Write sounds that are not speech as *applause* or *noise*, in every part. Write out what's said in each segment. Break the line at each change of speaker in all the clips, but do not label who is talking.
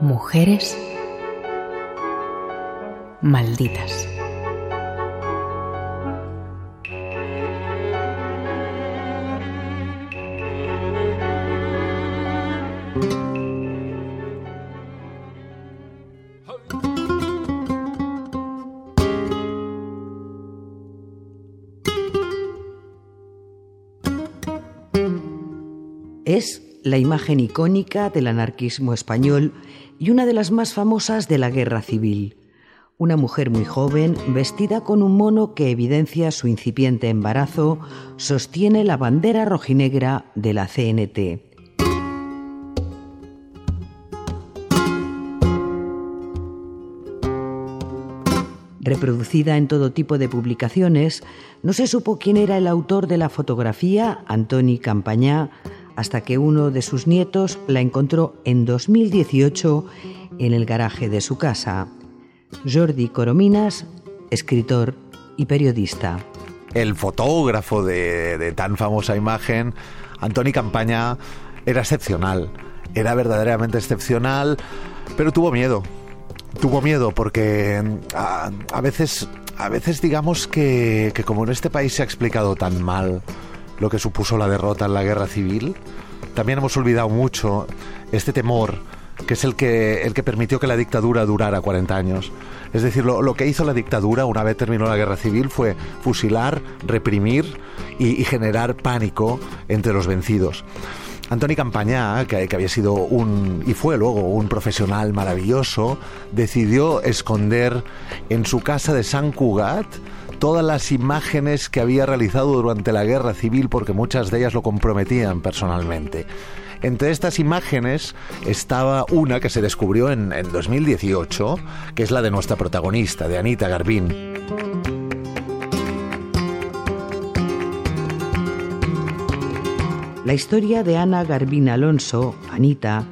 Mujeres malditas.
Es la imagen icónica del anarquismo español y una de las más famosas de la guerra civil. Una mujer muy joven, vestida con un mono que evidencia su incipiente embarazo, sostiene la bandera rojinegra de la CNT. Reproducida en todo tipo de publicaciones, no se supo quién era el autor de la fotografía, Antoni Campañá, hasta que uno de sus nietos la encontró en 2018 en el garaje de su casa. Jordi Corominas, escritor y periodista.
El fotógrafo de, tan famosa imagen, Antoni Campaña, era excepcional. Era verdaderamente excepcional, pero tuvo miedo. Tuvo miedo porque a, veces, a veces digamos que, que como en este país se ha explicado tan mal lo que supuso la derrota en la guerra civil, también hemos olvidado mucho este temor que es el que, el que permitió que la dictadura durara 40 años. Es decir, lo, que hizo la dictadura una vez terminó la guerra civil fue fusilar, reprimir y, generar pánico entre los vencidos. Antoni Campañá, que, que, había sido un, y fue luego un profesional maravilloso, decidió esconder en su casa de San Cugat todas las imágenes que había realizado durante la guerra civil porque muchas de ellas lo comprometían personalmente. Entre estas imágenes estaba una que se descubrió en, 2018, que es la de nuestra protagonista, de Anita Garbín.
La historia de Ana Garbín Alonso, Anita,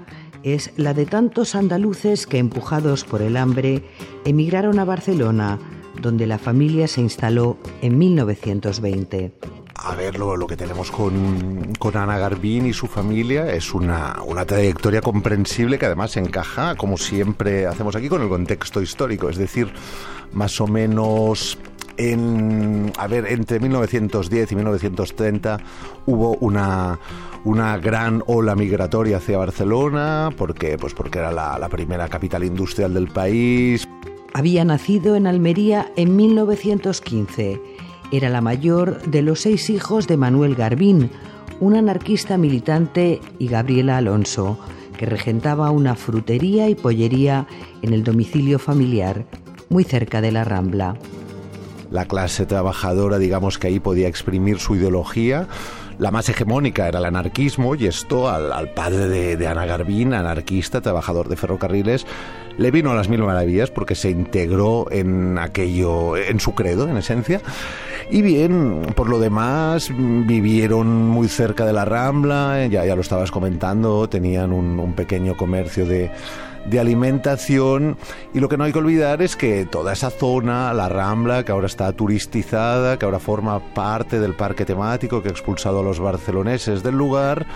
es la de tantos andaluces que, empujados por el hambre, emigraron a Barcelona, donde la familia se instaló en 1920.
A ver, lo, que tenemos con, Ana Garbín y su familia es una, una trayectoria comprensible que además encaja, como siempre hacemos aquí, con el contexto histórico. Es decir, más o menos en, a ver, entre 1910 y 1930 hubo una, una gran ola migratoria hacia Barcelona, porque, pues porque era la, la primera capital industrial del país.
Había nacido en Almería en 1915. Era la mayor de los seis hijos de Manuel Garbín, un anarquista militante, y Gabriela Alonso, que regentaba una frutería y pollería en el domicilio familiar, muy cerca de la Rambla.
La clase trabajadora, digamos que ahí podía exprimir su ideología, la más hegemónica era el anarquismo y esto al, padre de, Ana Garbín, anarquista, trabajador de ferrocarriles, le vino a las mil maravillas porque se integró en aquello, en su credo, en esencia. Y bien, por lo demás, vivieron muy cerca de la Rambla, ya lo estabas comentando, tenían un pequeño comercio de de alimentación y lo que no hay que olvidar es que toda esa zona, la Rambla, que ahora está turistizada, que ahora forma parte del parque temático que ha expulsado a los barceloneses del lugar,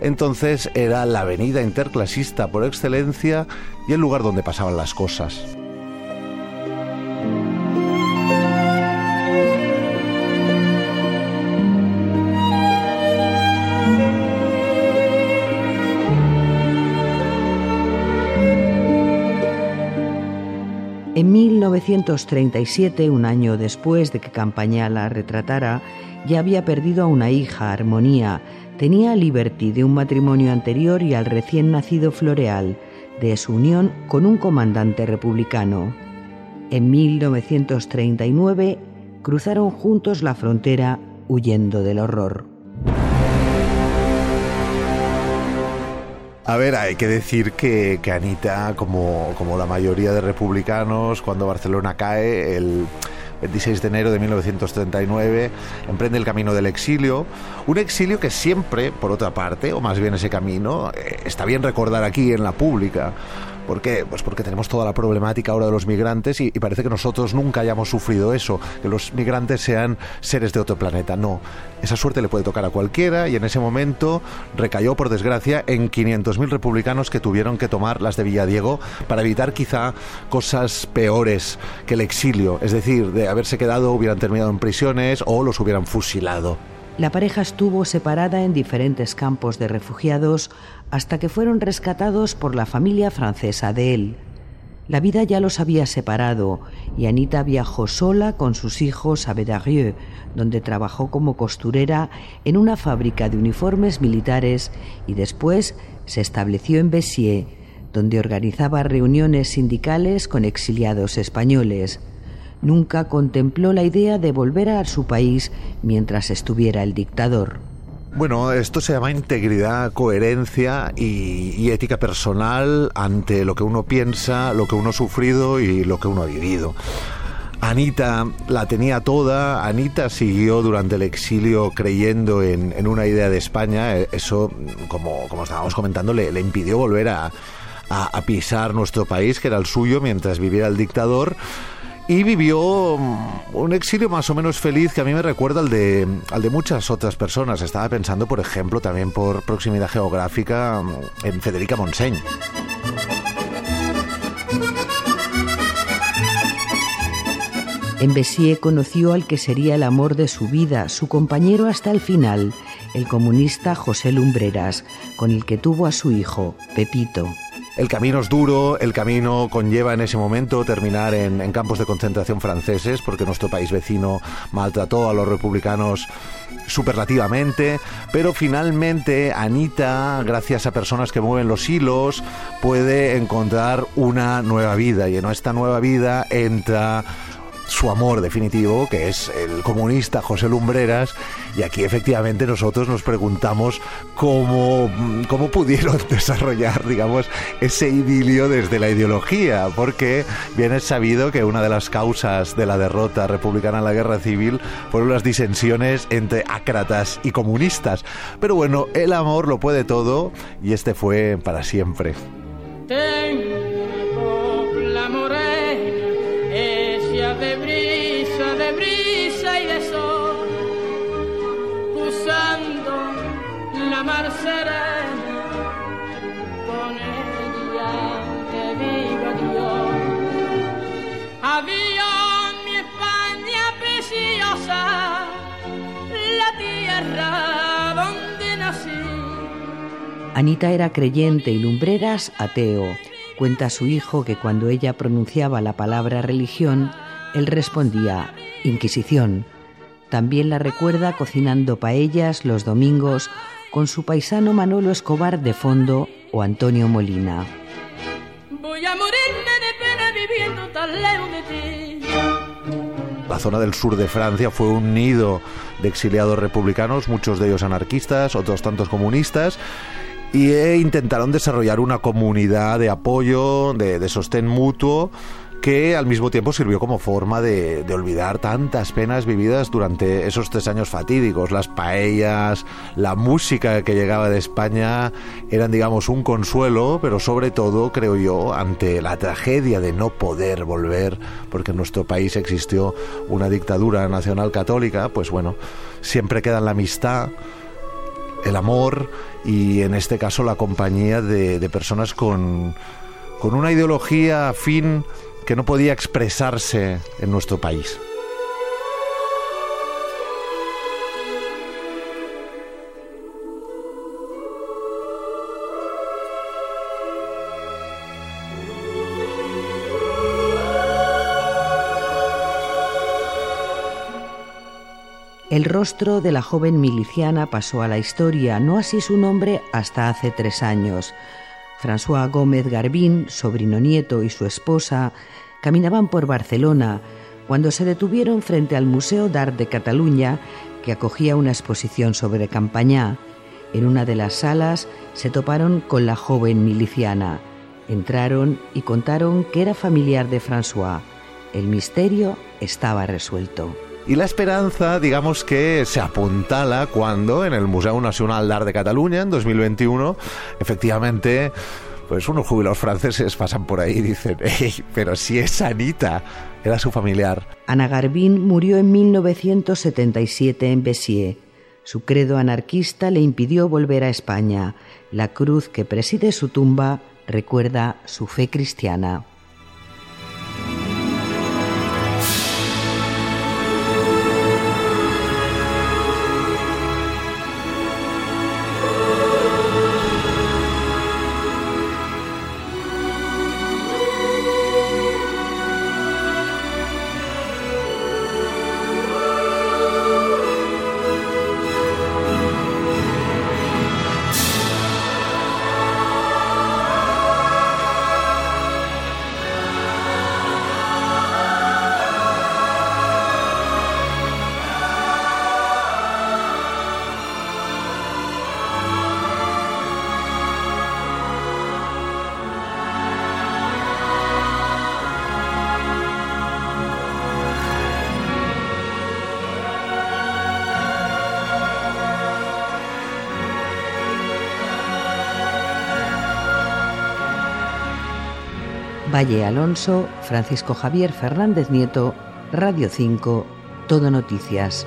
entonces era la avenida interclasista por excelencia y el lugar donde pasaban las cosas.
En 1937, un año después de que Campaña la retratara, ya había perdido a una hija, Armonía, tenía a Liberty de un matrimonio anterior y al recién nacido Floreal, de su unión con un comandante republicano. En 1939 cruzaron juntos la frontera huyendo del horror.
A ver, hay que decir que, Anita, como, como la mayoría de republicanos, cuando Barcelona cae, el 26 de enero de 1939, emprende el camino del exilio. Un exilio que siempre, por otra parte, o más bien ese camino, eh, está bien recordar aquí en la pública, ¿Por qué? Pues porque tenemos toda la problemática ahora de los migrantes y, parece que nosotros nunca hayamos sufrido eso, que los migrantes sean seres de otro planeta. No, esa suerte le puede tocar a cualquiera y en ese momento recayó, por desgracia, en 500.000 republicanos que tuvieron que tomar las de Villadiego para evitar quizá cosas peores que el exilio, es decir, de haberse quedado hubieran terminado en prisiones o los hubieran fusilado.
La pareja estuvo separada en diferentes campos de refugiados hasta que fueron rescatados por la familia francesa de él. La vida ya los había separado y Anita viajó sola con sus hijos a Bedarieux, donde trabajó como costurera en una fábrica de uniformes militares y después se estableció en Bessiers, donde organizaba reuniones sindicales con exiliados españoles nunca contempló la idea de volver a su país mientras estuviera el dictador.
Bueno, esto se llama integridad, coherencia y, ética personal ante lo que uno piensa, lo que uno ha sufrido y lo que uno ha vivido. Anita la tenía toda, Anita siguió durante el exilio creyendo en, una idea de España, eso, como, como estábamos comentando, le, impidió volver a pisar nuestro país, que era el suyo, mientras viviera el dictador y vivió mm, un exilio más o menos feliz que a mí me recuerda al de, al de muchas otras personas. Estaba pensando, por ejemplo, también por proximidad geográfica mm, en Federica Montseny.
En Bessier conoció al que sería el amor de su vida, su compañero hasta el final, el comunista José Lumbreras, con el que tuvo a su hijo, Pepito.
El camino es duro, el camino conlleva en ese momento terminar en, campos de concentración franceses, porque nuestro país vecino maltrató a los republicanos superlativamente, pero finalmente Anita, gracias a personas que mueven los hilos, puede encontrar una nueva vida y en esta nueva vida entra su amor definitivo, que es el comunista José Lumbreras, y aquí efectivamente nosotros nos preguntamos cómo, cómo pudieron *laughs* desarrollar, digamos, ese idilio desde la ideología, porque bien es sabido que una de las causas de la derrota republicana en la guerra civil fueron las disensiones entre ácratas y comunistas. Pero bueno, el amor lo puede todo y este fue para siempre. Y de sol, usando la mar serena, con ella te digo adiós. Adiós mi España preciosa, la tierra donde nací.
Anita era creyente y Lumbreras ateo. Cuenta su hijo que cuando ella pronunciaba la palabra religión, él respondía, Inquisición. También la recuerda cocinando paellas los domingos con su paisano Manolo Escobar de fondo o Antonio Molina. Voy a morirme de pena viviendo tan lejos de ti.
La zona del sur de Francia fue un nido de exiliados republicanos, muchos de ellos anarquistas, otros tantos comunistas, y intentaron desarrollar una comunidad de apoyo, de, de sostén mutuo que al mismo tiempo sirvió como forma de, olvidar tantas penas vividas durante esos tres años fatídicos. Las paellas, la música que llegaba de España eran, digamos, un consuelo, pero sobre todo, creo yo, ante la tragedia de no poder volver, porque en nuestro país existió una dictadura nacional católica, pues bueno, siempre queda la amistad el amor y en este caso la compañía de, de personas con, con una ideología afín que no podía expresarse en nuestro país.
El rostro de la joven miliciana pasó a la historia, no así su nombre hasta hace tres años. François Gómez Garbín, sobrino nieto, y su esposa caminaban por Barcelona cuando se detuvieron frente al Museo d'Art de Cataluña, que acogía una exposición sobre Campañá. En una de las salas se toparon con la joven miliciana. Entraron y contaron que era familiar de François. El misterio estaba resuelto.
Y la esperanza, digamos que se apuntala cuando en el Museo Nacional d'Art de Cataluña, en 2021, efectivamente pues unos jubilados franceses pasan por ahí y dicen, pero si es Anita, era su familiar.
Ana Garbín murió en 1977 en Béziers. Su credo anarquista le impidió volver a España. La cruz que preside su tumba recuerda su fe cristiana. Valle Alonso, Francisco Javier Fernández Nieto, Radio 5, Todo Noticias.